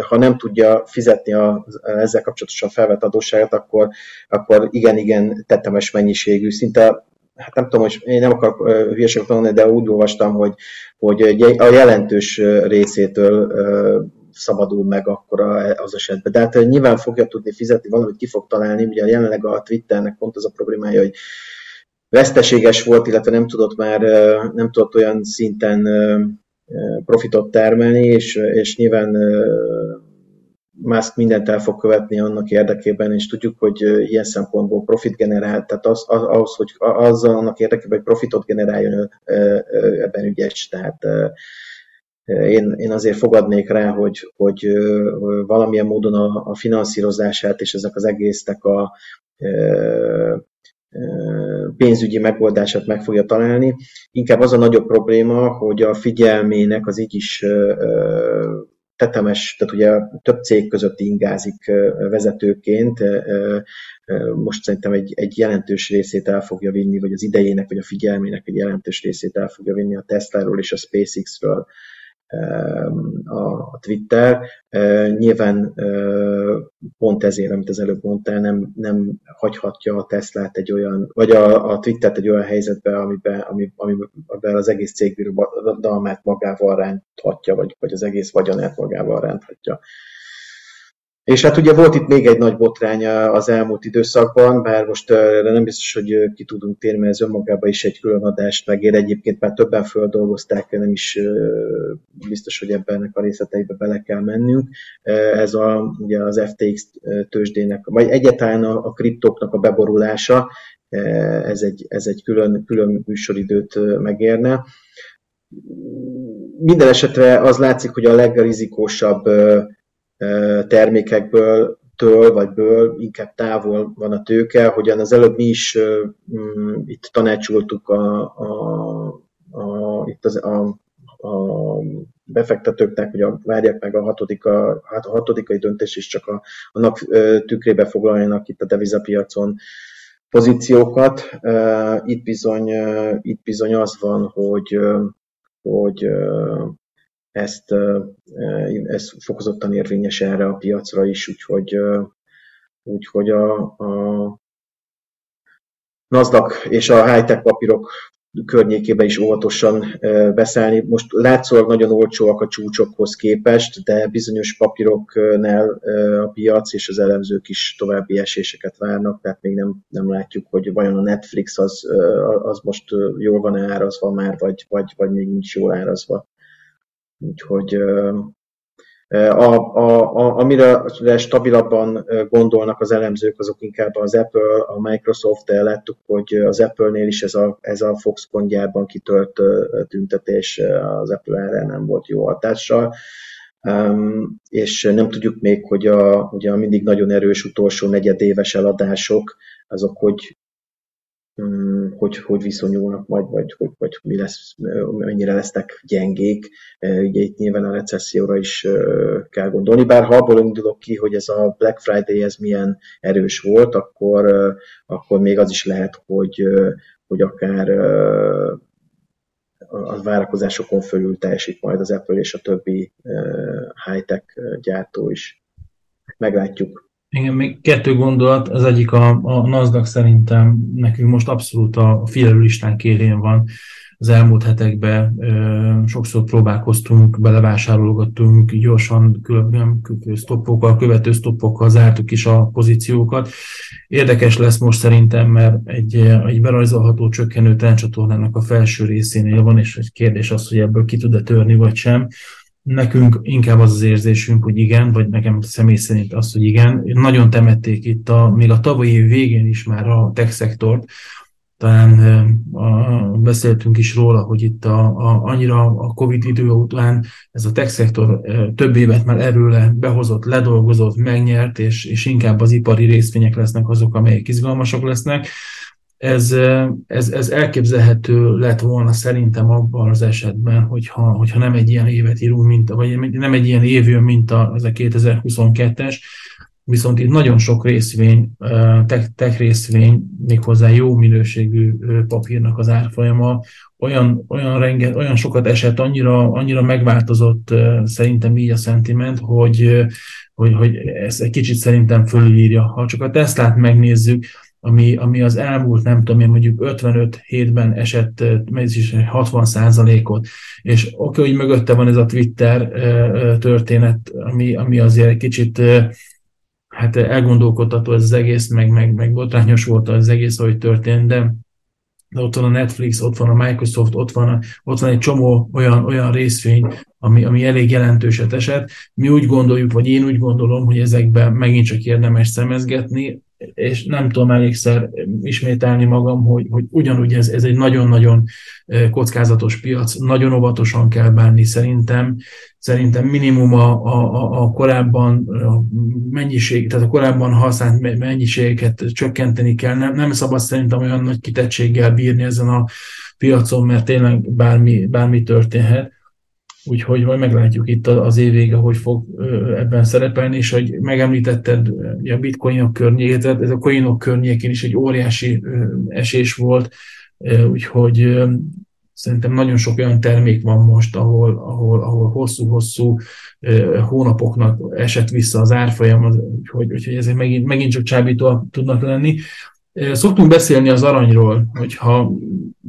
ha nem tudja fizetni a, ezzel kapcsolatosan felvett adósságot, akkor, akkor igen-igen tetemes mennyiségű, szinte hát nem tudom, hogy én nem akarok hülyeséget mondani, de úgy olvastam, hogy, hogy a jelentős részétől szabadul meg akkor az esetben. De hát nyilván fogja tudni fizetni, valamit ki fog találni, ugye jelenleg a Twitternek pont az a problémája, hogy veszteséges volt, illetve nem tudott már, nem tudott olyan szinten profitot termelni, és, és nyilván Musk mindent el fog követni annak érdekében, és tudjuk, hogy ilyen szempontból profit generál, tehát az, ahhoz, hogy azzal annak érdekében, hogy profitot generáljon, ebben ügyes. Tehát én, én azért fogadnék rá, hogy, hogy valamilyen módon a, a finanszírozását és ezek az egésznek a pénzügyi megoldását meg fogja találni. Inkább az a nagyobb probléma, hogy a figyelmének az így is tetemes, tehát ugye több cég között ingázik vezetőként, most szerintem egy, egy jelentős részét el fogja vinni, vagy az idejének, vagy a figyelmének egy jelentős részét el fogja vinni a Tesla-ról és a SpaceX-ről a Twitter. Nyilván pont ezért, amit az előbb mondtál, nem, nem hagyhatja a Teslát egy olyan, vagy a, a Twittert egy olyan helyzetbe, amiben, amiben az egész cégbirodalmát magával ránthatja, vagy, vagy az egész vagyonát magával ránthatja. És hát ugye volt itt még egy nagy botrány az elmúlt időszakban, bár most nem biztos, hogy ki tudunk térni, mert ez önmagában is egy külön adást megér. Egyébként már többen földolgozták, nem is biztos, hogy ebben a részleteibe bele kell mennünk. Ez a, ugye az FTX tőzsdének, vagy egyáltalán a, a kriptoknak a beborulása, ez egy, ez egy külön, külön műsoridőt megérne. Minden esetre az látszik, hogy a legrizikósabb termékekből től vagy ből inkább távol van a tőke, hogyan az előbb mi is mm, itt tanácsoltuk a, a, a, itt az, a, a befektetőknek, hogy a, várják meg a, hatodika, hát a hatodikai döntés is csak a, a nap tükrébe foglaljanak itt a devizapiacon pozíciókat. Itt bizony, itt bizony az van, hogy, hogy ezt, ez fokozottan érvényes erre a piacra is, úgyhogy, úgyhogy a, a NASDAQ és a high-tech papírok környékébe is óvatosan beszállni. Most látszólag nagyon olcsóak a csúcsokhoz képest, de bizonyos papíroknál a piac és az elemzők is további eséseket várnak, tehát még nem, nem látjuk, hogy vajon a Netflix az, az most jól van árazva már, vagy, vagy, vagy még nincs jól árazva. Úgyhogy a, a, a, amire stabilabban gondolnak az elemzők, azok inkább az Apple, a Microsoft, láttuk, hogy az Apple-nél is ez a, ez a Foxconn gyárban kitölt tüntetés az Apple erre nem volt jó hatással. Um, és nem tudjuk még, hogy a, ugye a mindig nagyon erős utolsó negyedéves eladások, azok hogy hogy, hogy viszonyulnak majd, vagy, vagy, vagy mi lesz, mennyire lesznek gyengék. Ugye itt nyilván a recesszióra is kell gondolni, bár ha abból indulok ki, hogy ez a Black Friday ez milyen erős volt, akkor, akkor még az is lehet, hogy, hogy akár a várakozásokon fölül teljesít majd az Apple és a többi high-tech gyártó is. Meglátjuk. Igen, még kettő gondolat, az egyik a, a NASDAQ szerintem nekünk most abszolút a figyelőlistán kérén van. Az elmúlt hetekben ö, sokszor próbálkoztunk, belevásárolgattunk, gyorsan különböző stoppokkal, követő stoppokkal zártuk is a pozíciókat. Érdekes lesz most szerintem, mert egy, egy berajzolható csökkenő trendcsatornának a felső részénél van, és egy kérdés az, hogy ebből ki tud-e törni, vagy sem Nekünk inkább az az érzésünk, hogy igen, vagy nekem személy szerint az, hogy igen. Nagyon temették itt, a, még a tavalyi év végén is már a tech szektort, talán a, beszéltünk is róla, hogy itt a, a, annyira a Covid idő után ez a tech szektor több évet már erőle behozott, ledolgozott, megnyert, és, és inkább az ipari részvények lesznek azok, amelyek izgalmasak lesznek ez, ez, ez elképzelhető lett volna szerintem abban az esetben, hogyha, hogyha nem egy ilyen évet írunk, mint, vagy nem egy ilyen év jön, mint az a 2022-es, viszont itt nagyon sok részvény, tech, tech részvény, méghozzá jó minőségű papírnak az árfolyama, olyan, olyan, renget, olyan sokat esett, annyira, annyira megváltozott szerintem így a szentiment, hogy, hogy, hogy ez egy kicsit szerintem fölülírja. Ha csak a Teslát megnézzük, ami, ami az elmúlt, nem tudom én, mondjuk 55 hétben esett, ez is 60 százalékot, és oké, hogy mögötte van ez a Twitter történet, ami, ami azért egy kicsit hát elgondolkodható ez az egész, meg, meg, meg botrányos volt az egész, ahogy történt, de de ott van a Netflix, ott van a Microsoft, ott van, a, ott van egy csomó olyan, olyan részvény, ami, ami elég jelentőset esett. Mi úgy gondoljuk, vagy én úgy gondolom, hogy ezekben megint csak érdemes szemezgetni, és nem tudom elégszer ismételni magam, hogy, hogy ugyanúgy ez, ez egy nagyon-nagyon kockázatos piac, nagyon óvatosan kell bánni szerintem. Szerintem minimum a, a, a korábban a mennyiség, tehát a korábban használt mennyiségeket csökkenteni kell. Nem, nem szabad szerintem olyan nagy kitettséggel bírni ezen a piacon, mert tényleg bármi, bármi történhet úgyhogy majd meglátjuk itt az év vége, hogy fog ebben szerepelni, és hogy megemlítetted a bitcoinok környékét, ez a coinok környékén is egy óriási esés volt, úgyhogy szerintem nagyon sok olyan termék van most, ahol, ahol, ahol hosszú-hosszú hónapoknak esett vissza az árfolyam, úgyhogy, úgyhogy ezek megint, megint csak csábító tudnak lenni. Szoktunk beszélni az aranyról, hogyha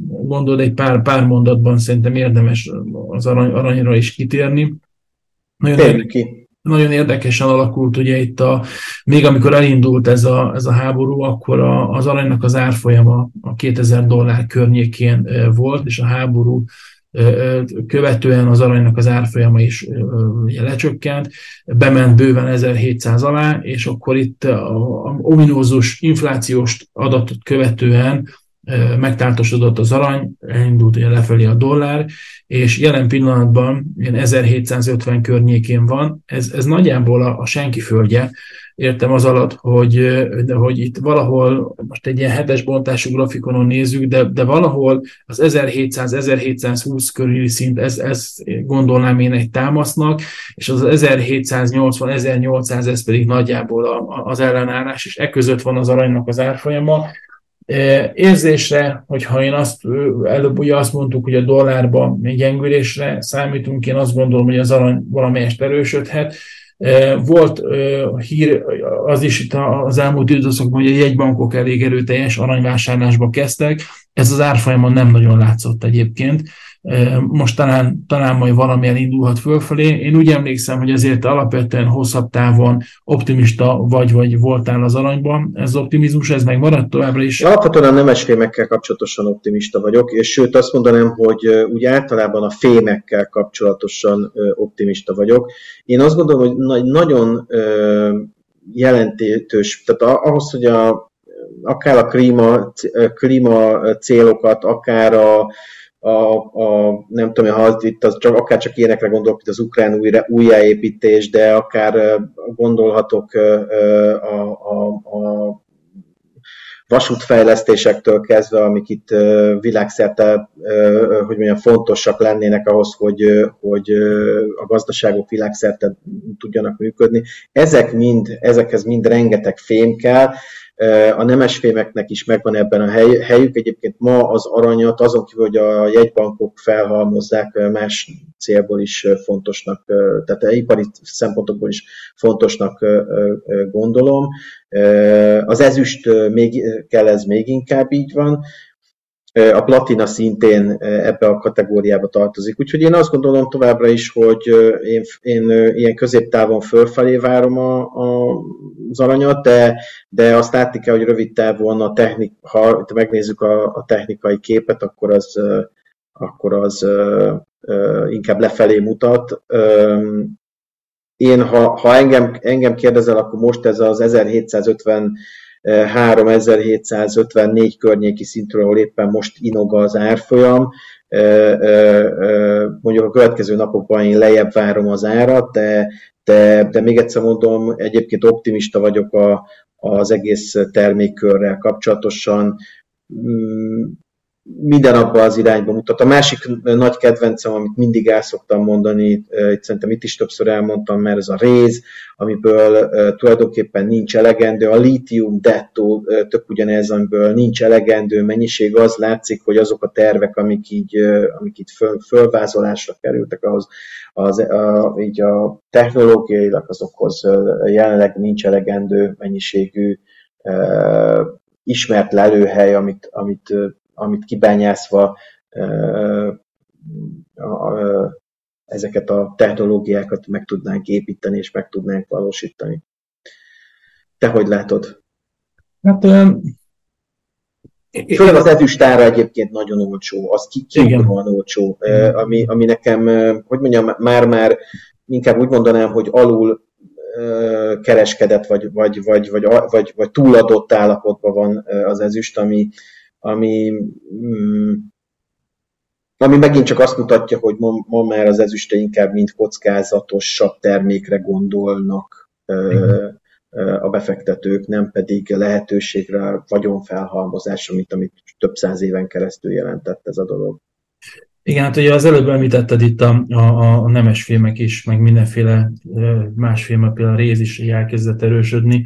gondolod egy pár, pár mondatban szerintem érdemes az arany, aranyra is kitérni. Nagyon, érdekes, nagyon érdekesen alakult, ugye itt a, még amikor elindult ez a, ez a háború, akkor a, az aranynak az árfolyama a 2000 dollár környékén volt, és a háború követően az aranynak az árfolyama is ugye, lecsökkent, bement bőven 1700 alá, és akkor itt a, ominózus inflációs adatot követően megtáltosodott az arany, elindult ugye lefelé a dollár, és jelen pillanatban ilyen 1750 környékén van, ez, ez nagyjából a, a senki földje, értem az alatt, hogy, hogy itt valahol, most egy ilyen hetes bontású grafikonon nézzük, de, de valahol az 1700-1720 körüli szint, ez, ez gondolnám én egy támasznak, és az 1780-1800 ez pedig nagyjából a, az ellenállás, és e között van az aranynak az árfolyama, Érzésre, hogyha én azt, előbb ugye azt mondtuk, hogy a dollárban gyengülésre számítunk, én azt gondolom, hogy az arany valamelyest erősödhet. Volt hír az is itt az elmúlt időszakban, hogy a jegybankok elég erőteljes aranyvásárlásba kezdtek. Ez az árfolyamon nem nagyon látszott egyébként. Most talán, talán majd valamilyen indulhat fölfelé. Én úgy emlékszem, hogy azért alapvetően hosszabb távon optimista vagy, vagy voltál az aranyban. Ez optimizmus, ez meg maradt továbbra is? Alapvetően a nemes fémekkel kapcsolatosan optimista vagyok, és sőt azt mondanám, hogy úgy általában a fémekkel kapcsolatosan optimista vagyok. Én azt gondolom, hogy nagyon jelentős, tehát ahhoz, hogy a, akár a klíma, klíma célokat, akár a, a, a, nem tudom, ha itt az csak, akár csak ilyenekre gondolok, mint az ukrán újra, újjáépítés, de akár gondolhatok a, a, a vasútfejlesztésektől kezdve, amik itt világszerte, hogy mondjam, fontosak lennének ahhoz, hogy, hogy a gazdaságok világszerte tudjanak működni. Ezek mind, ezekhez mind rengeteg fém kell, a nemesfémeknek is megvan ebben a hely, helyük. Egyébként ma az aranyat azon kívül, hogy a jegybankok felhalmozzák, más célból is fontosnak, tehát ipari szempontokból is fontosnak gondolom. Az ezüst még kell, ez még inkább így van a platina szintén ebbe a kategóriába tartozik. Úgyhogy én azt gondolom továbbra is, hogy én, én ilyen középtávon fölfelé várom a, a, az aranyat, de, de azt látni kell, hogy rövid távon a technik, ha megnézzük a, a technikai képet, akkor az, akkor az inkább lefelé mutat. Én, ha, ha engem, engem kérdezel, akkor most ez az 1750 3754 környéki szintről, ahol éppen most inog az árfolyam. Mondjuk a következő napokban én lejjebb várom az árat, de, de, de még egyszer mondom, egyébként optimista vagyok a, az egész termékkörrel kapcsolatosan. Minden abban az irányba mutat. A másik nagy kedvencem, amit mindig el szoktam mondani, itt szerintem itt is többször elmondtam, mert ez a réz, amiből tulajdonképpen nincs elegendő, a lítium detto tök ugyanez, amiből nincs elegendő mennyiség, az látszik, hogy azok a tervek, amik így, amik itt föl, fölvázolásra kerültek, ahhoz az, a, így a technológiailag azokhoz jelenleg nincs elegendő mennyiségű ismert lelőhely, amit, amit amit kibányászva ezeket a technológiákat meg tudnánk építeni és meg tudnánk valósítani. Te hogy látod? Hát Főleg az ezüstára egyébként nagyon olcsó, az kiugróan olcsó, ami, ami nekem, hogy mondjam, már-már inkább úgy mondanám, hogy alul kereskedett, vagy, vagy, vagy, vagy, vagy, vagy túladott állapotban van az ezüst, ami, ami, mm, ami megint csak azt mutatja, hogy ma, ma már az ezüste inkább mint kockázatosabb termékre gondolnak a befektetők, nem pedig lehetőségre, vagyonfelhalmozásra, mint amit több száz éven keresztül jelentett ez a dolog. Igen, hát ugye az előbb említetted itt a, a, a nemes filmek is, meg mindenféle más filmek, például a réz is elkezdett erősödni.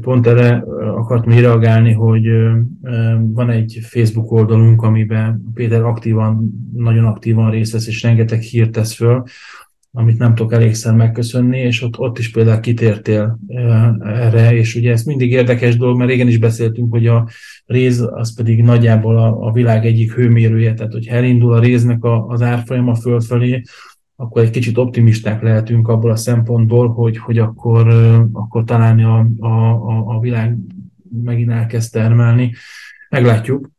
Pont erre akartam reagálni, hogy van egy Facebook oldalunk, amiben Péter aktívan, nagyon aktívan részt vesz, és rengeteg hírt tesz föl, amit nem tudok elégszer megköszönni, és ott, ott is például kitértél erre, és ugye ez mindig érdekes dolog, mert régen is beszéltünk, hogy a réz az pedig nagyjából a, a világ egyik hőmérője, tehát hogy elindul a réznek a, az árfolyama fölfelé, akkor egy kicsit optimisták lehetünk abból a szempontból, hogy, hogy akkor, akkor talán a, a, a világ megint elkezd termelni. Meglátjuk.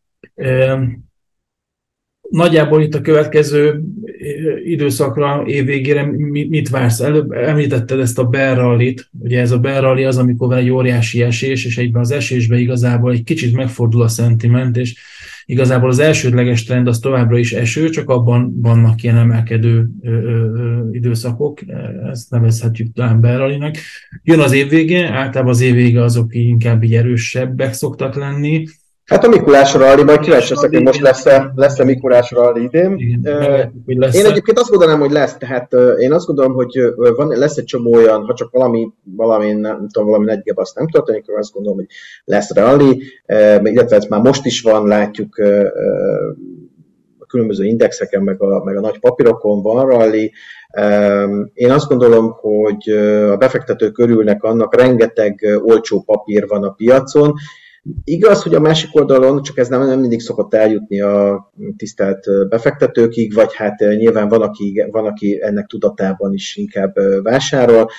Nagyjából itt a következő időszakra, évvégére mit vársz? Előbb említetted ezt a bear rally-t, ugye ez a bear rally az, amikor van egy óriási esés, és egyben az esésbe igazából egy kicsit megfordul a szentiment, és Igazából az elsődleges trend az továbbra is eső, csak abban vannak ilyen emelkedő ö, ö, időszakok, ezt nevezhetjük talán berralinak. Jön az évvége, általában az évvége azok inkább így erősebbek szoktak lenni, Hát a Mikulás rally, majd kíváncsi leszek, hogy most lesz-e, lesz-e Mikulás rally idén. Igen, lesz én egyébként azt gondolom, hogy lesz, tehát én azt gondolom, hogy van, lesz egy csomó olyan, ha csak valami, valami nem tudom, valami nagy azt nem történik, akkor azt gondolom, hogy lesz rally, illetve ez már most is van, látjuk a különböző indexeken, meg a, meg a nagy papírokon van rally. Én azt gondolom, hogy a befektetők örülnek annak, rengeteg olcsó papír van a piacon, Igaz, hogy a másik oldalon, csak ez nem, nem mindig szokott eljutni a tisztelt befektetőkig, vagy hát nyilván van aki, van, aki ennek tudatában is inkább vásárol.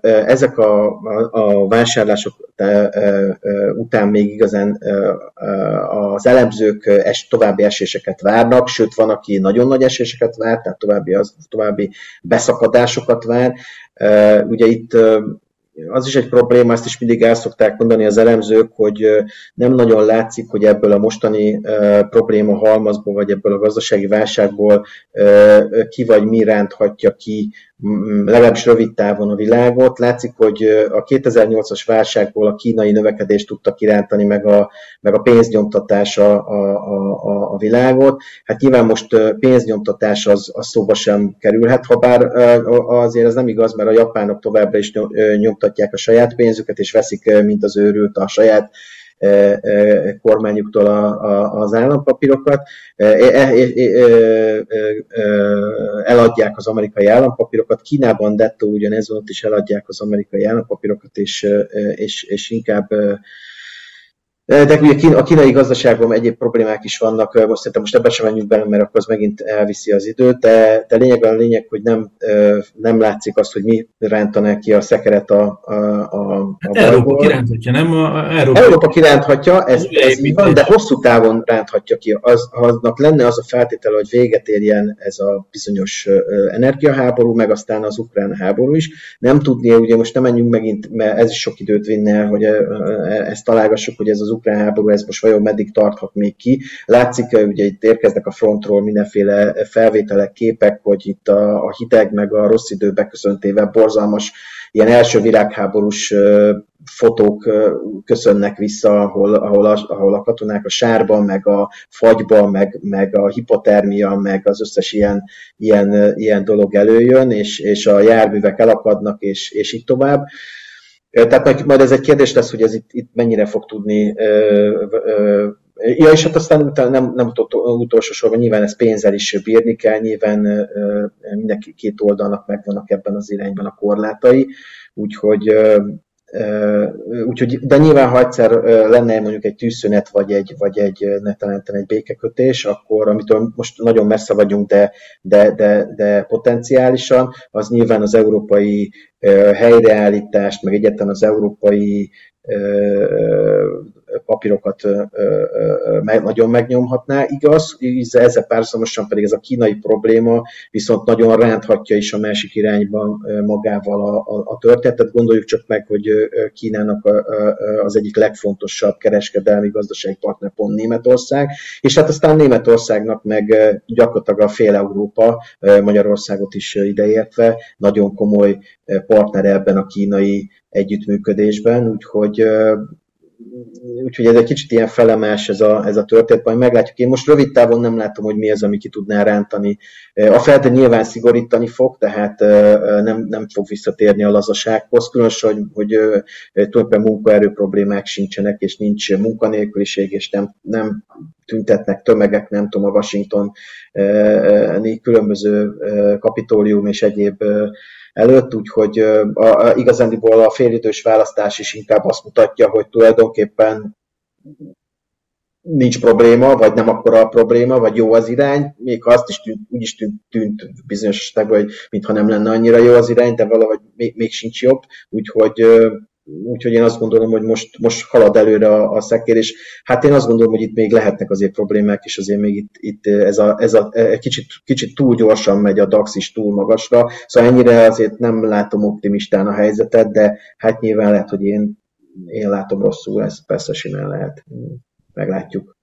Ezek a, a, vásárlások után még igazán az elemzők es, további eséseket várnak, sőt van, aki nagyon nagy eséseket vár, tehát további, az, további beszakadásokat vár. Ugye itt az is egy probléma, ezt is mindig el szokták mondani az elemzők, hogy nem nagyon látszik, hogy ebből a mostani probléma halmazból, vagy ebből a gazdasági válságból ki vagy mi ránthatja ki legalábbis rövid távon a világot. Látszik, hogy a 2008-as válságból a kínai növekedést tudta kirántani, meg a, meg a pénznyomtatás a, a, a, a világot. Hát nyilván most pénznyomtatás az, az szóba sem kerülhet, ha bár azért ez nem igaz, mert a japánok továbbra is nyomtatják a saját pénzüket, és veszik, mint az őrült a saját kormányuktól a, a, az állampapírokat, eladják az amerikai állampapírokat, Kínában dettó ugyanez ott is eladják az amerikai állampapírokat, és, és, és inkább de ugye a kínai gazdaságban egyéb problémák is vannak, most szerintem most ebben sem menjünk bele, mert akkor az megint elviszi az időt, de, de lényegben a lényeg, hogy nem, nem látszik azt, hogy mi rántaná ki a szekeret a, a, a, hát a Európa kiránthatja, nem? A, Európa, Európa kiránthatja, ez, ez így van, de hosszú távon ránthatja ki. Az, aznak lenne az a feltétel, hogy véget érjen ez a bizonyos energiaháború, meg aztán az ukrán háború is. Nem tudni, ugye most nem menjünk megint, mert ez is sok időt vinne, hogy ezt találgassuk, hogy ez az ukrán háború, ez most vajon meddig tarthat még ki. Látszik, ugye itt érkeznek a frontról mindenféle felvételek, képek, hogy itt a, a hideg meg a rossz idő beköszöntével borzalmas ilyen első világháborús fotók köszönnek vissza, ahol, ahol, a, ahol a katonák a sárban, meg a fagyban, meg, meg a hipotermia, meg az összes ilyen, ilyen, ilyen dolog előjön, és, és a járművek elakadnak, és, és így tovább. Tehát majd ez egy kérdés lesz, hogy ez itt, itt mennyire fog tudni Ja, és hát aztán utána nem, nem utolsó sorban nyilván ez pénzzel is bírni kell, nyilván mindenki két oldalnak megvannak ebben az irányban a korlátai, úgyhogy Úgyhogy, de nyilván, ha egyszer lenne mondjuk egy tűzszünet, vagy egy, vagy egy netelenten egy békekötés, akkor amitől most nagyon messze vagyunk, de, de, de, de potenciálisan, az nyilván az európai helyreállítást, meg egyetlen az európai papírokat nagyon megnyomhatná. Igaz, ezzel párhuzamosan pedig ez a kínai probléma viszont nagyon ránthatja is a másik irányba magával a, a, a történetet. Gondoljuk csak meg, hogy Kínának az egyik legfontosabb kereskedelmi gazdasági partner pont Németország, és hát aztán Németországnak meg gyakorlatilag a fél Európa, Magyarországot is ideértve, nagyon komoly partnere ebben a kínai együttműködésben, úgyhogy úgyhogy ez egy kicsit ilyen felemás ez a, ez a történet, majd meglátjuk. Én most rövid távon nem látom, hogy mi az, ami ki tudná rántani. A feltétlen nyilván szigorítani fog, tehát nem, nem fog visszatérni a lazasághoz, különösen, hogy, hogy tulajdonképpen munkaerő problémák sincsenek, és nincs munkanélküliség, és nem, nem tüntetnek tömegek, nem tudom, a Washington különböző kapitólium és egyéb előtt, úgyhogy a, a, igazándiból a félidős választás is inkább azt mutatja, hogy tulajdonképpen nincs probléma, vagy nem akkora a probléma, vagy jó az irány, még azt is tűnt, úgy is tűnt, tűnt bizonyos esetekben, hogy mintha nem lenne annyira jó az irány, de valahogy még, még sincs jobb, úgyhogy Úgyhogy én azt gondolom, hogy most, most halad előre a, a szekér, és hát én azt gondolom, hogy itt még lehetnek azért problémák, és azért még itt, itt ez, a, ez a, kicsit, kicsit túl gyorsan megy a DAX is túl magasra, szóval ennyire azért nem látom optimistán a helyzetet, de hát nyilván lehet, hogy én, én látom rosszul, ez persze simán lehet. Meglátjuk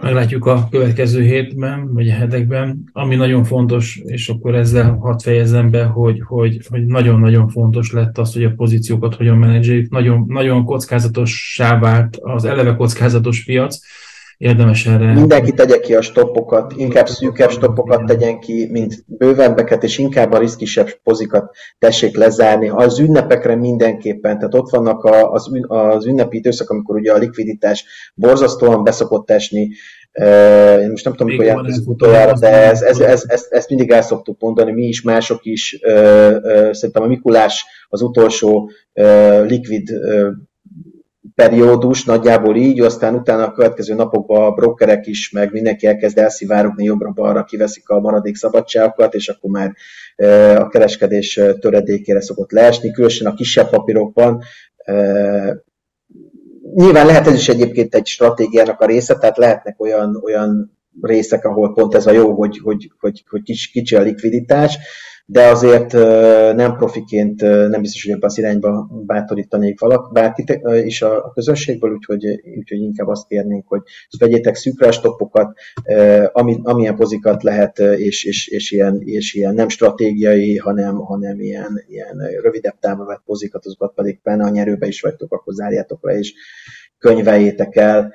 meglátjuk a következő hétben, vagy a hetekben. Ami nagyon fontos, és akkor ezzel hadd fejezem be, hogy, hogy, hogy nagyon-nagyon fontos lett az, hogy a pozíciókat hogyan menedzseljük. Nagyon, nagyon kockázatossá vált az eleve kockázatos piac, érdemes erre... Mindenki tegye ki a stoppokat, inkább szűkebb stoppokat tegyen ki, mint bővebbeket, és inkább a riszkisebb pozikat tessék lezárni. Az ünnepekre mindenképpen, tehát ott vannak az, az ünnepi időszak, amikor ugye a likviditás borzasztóan beszokott esni, én most nem tudom, mikor járt utoljára, de ez, ez, ez, ezt mindig el szoktuk mondani, mi is, mások is. Szerintem a Mikulás az utolsó likvid periódus, nagyjából így, aztán utána a következő napokban a brokerek is, meg mindenki elkezd elszivárogni jobbra-balra, kiveszik a maradék szabadságokat, és akkor már a kereskedés töredékére szokott leesni, különösen a kisebb papírokban. Nyilván lehet ez is egyébként egy stratégiának a része, tehát lehetnek olyan, olyan részek, ahol pont ez a jó, hogy, hogy, hogy, hogy kicsi a likviditás, de azért nem profiként nem biztos, hogy ebben az irányba bátorítanék valak, bárkit is a, a közönségből, úgyhogy, úgyhogy inkább azt kérnénk, hogy vegyétek szűkre stoppokat, ami, amilyen pozikat lehet, és, és, és, ilyen, és ilyen nem stratégiai, hanem, hanem ilyen, ilyen rövidebb távon vett pozikat, azokat pedig benne a nyerőbe is vagytok, akkor zárjátok le, és könyveljétek el,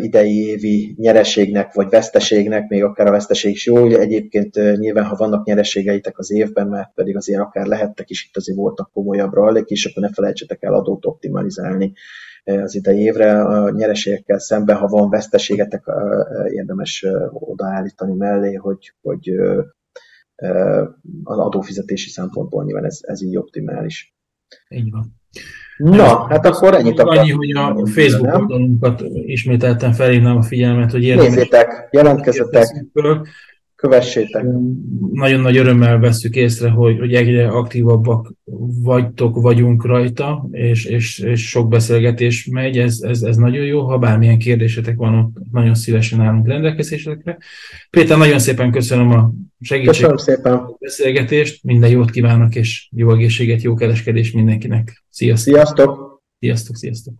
idei évi nyereségnek vagy veszteségnek, még akár a veszteség is jó, egyébként nyilván, ha vannak nyereségeitek az évben, mert pedig azért akár lehettek is, itt azért voltak komolyabb rallik, és akkor ne felejtsetek el adót optimalizálni az idei évre. A nyereségekkel szemben, ha van veszteségetek, érdemes odaállítani mellé, hogy, hogy az adófizetési szempontból nyilván ez, ez így optimális. Így van. Na, hát akkor ennyit akartam. Annyi, hogy a Facebook oldalunkat ismételten felhívnám a figyelmet, hogy érdemes. Nézzétek, jelentkezzetek, kövessétek. Nagyon nagy örömmel veszük észre, hogy, hogy egyre aktívabbak vagytok, vagyunk rajta, és, és, és sok beszélgetés megy, ez, ez, ez nagyon jó. Ha bármilyen kérdésetek van, ott nagyon szívesen állunk rendelkezésekre. Péter, nagyon szépen köszönöm a segítséget, köszönöm szépen. a beszélgetést, minden jót kívánok, és jó egészséget, jó kereskedés mindenkinek. Sziasztok! Sziasztok! Sziasztok, sziasztok!